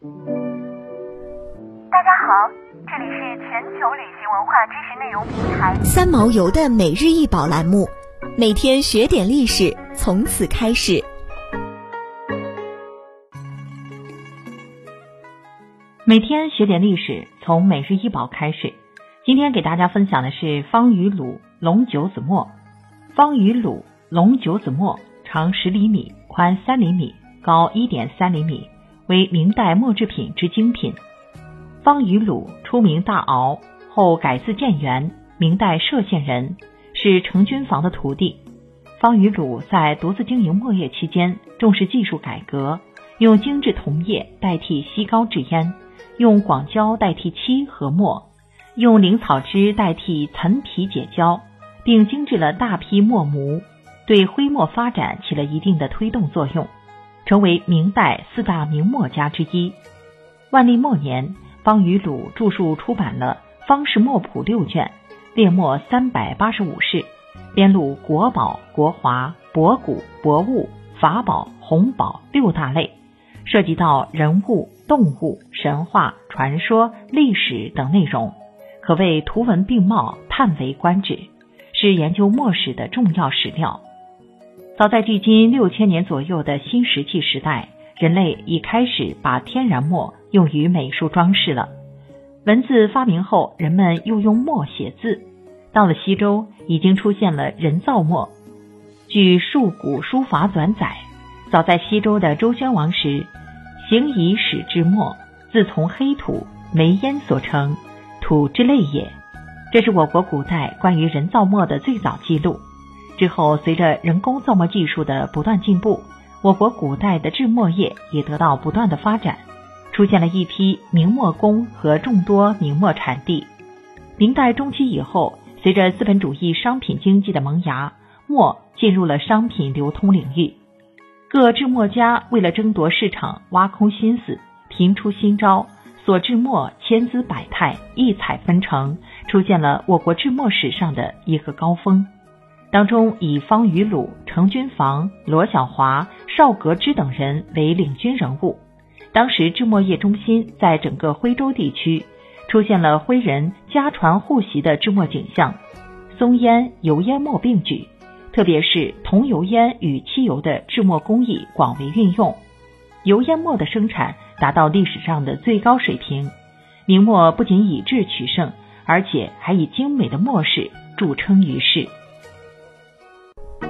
大家好，这里是全球旅行文化知识内容平台三毛游的每日一宝栏目，每天学点历史，从此开始。每天学点历史，从每日一宝开始。今天给大家分享的是方与鲁龙九子墨。方与鲁龙九子墨长十厘米，宽三厘米，高一点三厘米，为明代墨制品之精品。方与鲁出名大敖，后改字建元，明代歙县人，是成均房的徒弟。方与鲁在独自经营墨业期间，重视技术改革，用精制铜液代替锡膏制烟，用广胶代替漆和墨。用灵草汁代替陈皮解胶，并精制了大批墨模，对徽墨发展起了一定的推动作用，成为明代四大名墨家之一。万历末年，方与鲁著述出版了《方士墨谱》六卷，列墨三百八十五式，编录国宝、国华、博古、博物、法宝、红宝六大类，涉及到人物、动物、神话、传说、历史等内容。可谓图文并茂，叹为观止，是研究墨史的重要史料。早在距今六千年左右的新石器时代，人类已开始把天然墨用于美术装饰了。文字发明后，人们又用墨写字。到了西周，已经出现了人造墨。据《述古书法纂》载，早在西周的周宣王时，行以史之墨，自从黑土、煤烟所成。土之类也，这是我国古代关于人造墨的最早记录。之后，随着人工造墨技术的不断进步，我国古代的制墨业也得到不断的发展，出现了一批明墨工和众多明墨产地。明代中期以后，随着资本主义商品经济的萌芽，墨进入了商品流通领域。各制墨家为了争夺市场，挖空心思，频出新招。所制墨千姿百态，异彩纷呈，出现了我国制墨史上的一个高峰。当中以方舆鲁、程君房、罗小华、邵格之等人为领军人物。当时制墨业中心在整个徽州地区，出现了徽人家传户习的制墨景象，松烟、油烟墨并举，特别是桐油烟与漆油的制墨工艺广为运用，油烟墨的生产。达到历史上的最高水平，明末不仅以质取胜，而且还以精美的墨饰著称于世。